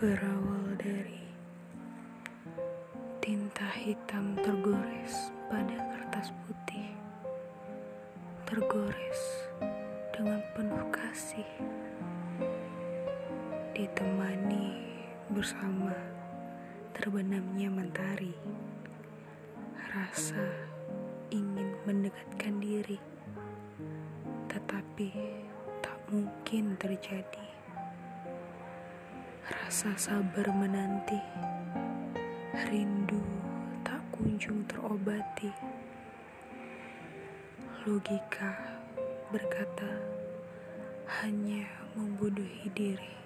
Berawal dari tinta hitam tergores pada kertas putih, tergores dengan penuh kasih, ditemani bersama terbenamnya mentari, rasa ingin mendekatkan diri, tetapi tak mungkin terjadi rasa sabar menanti, rindu tak kunjung terobati. Logika berkata hanya membodohi diri.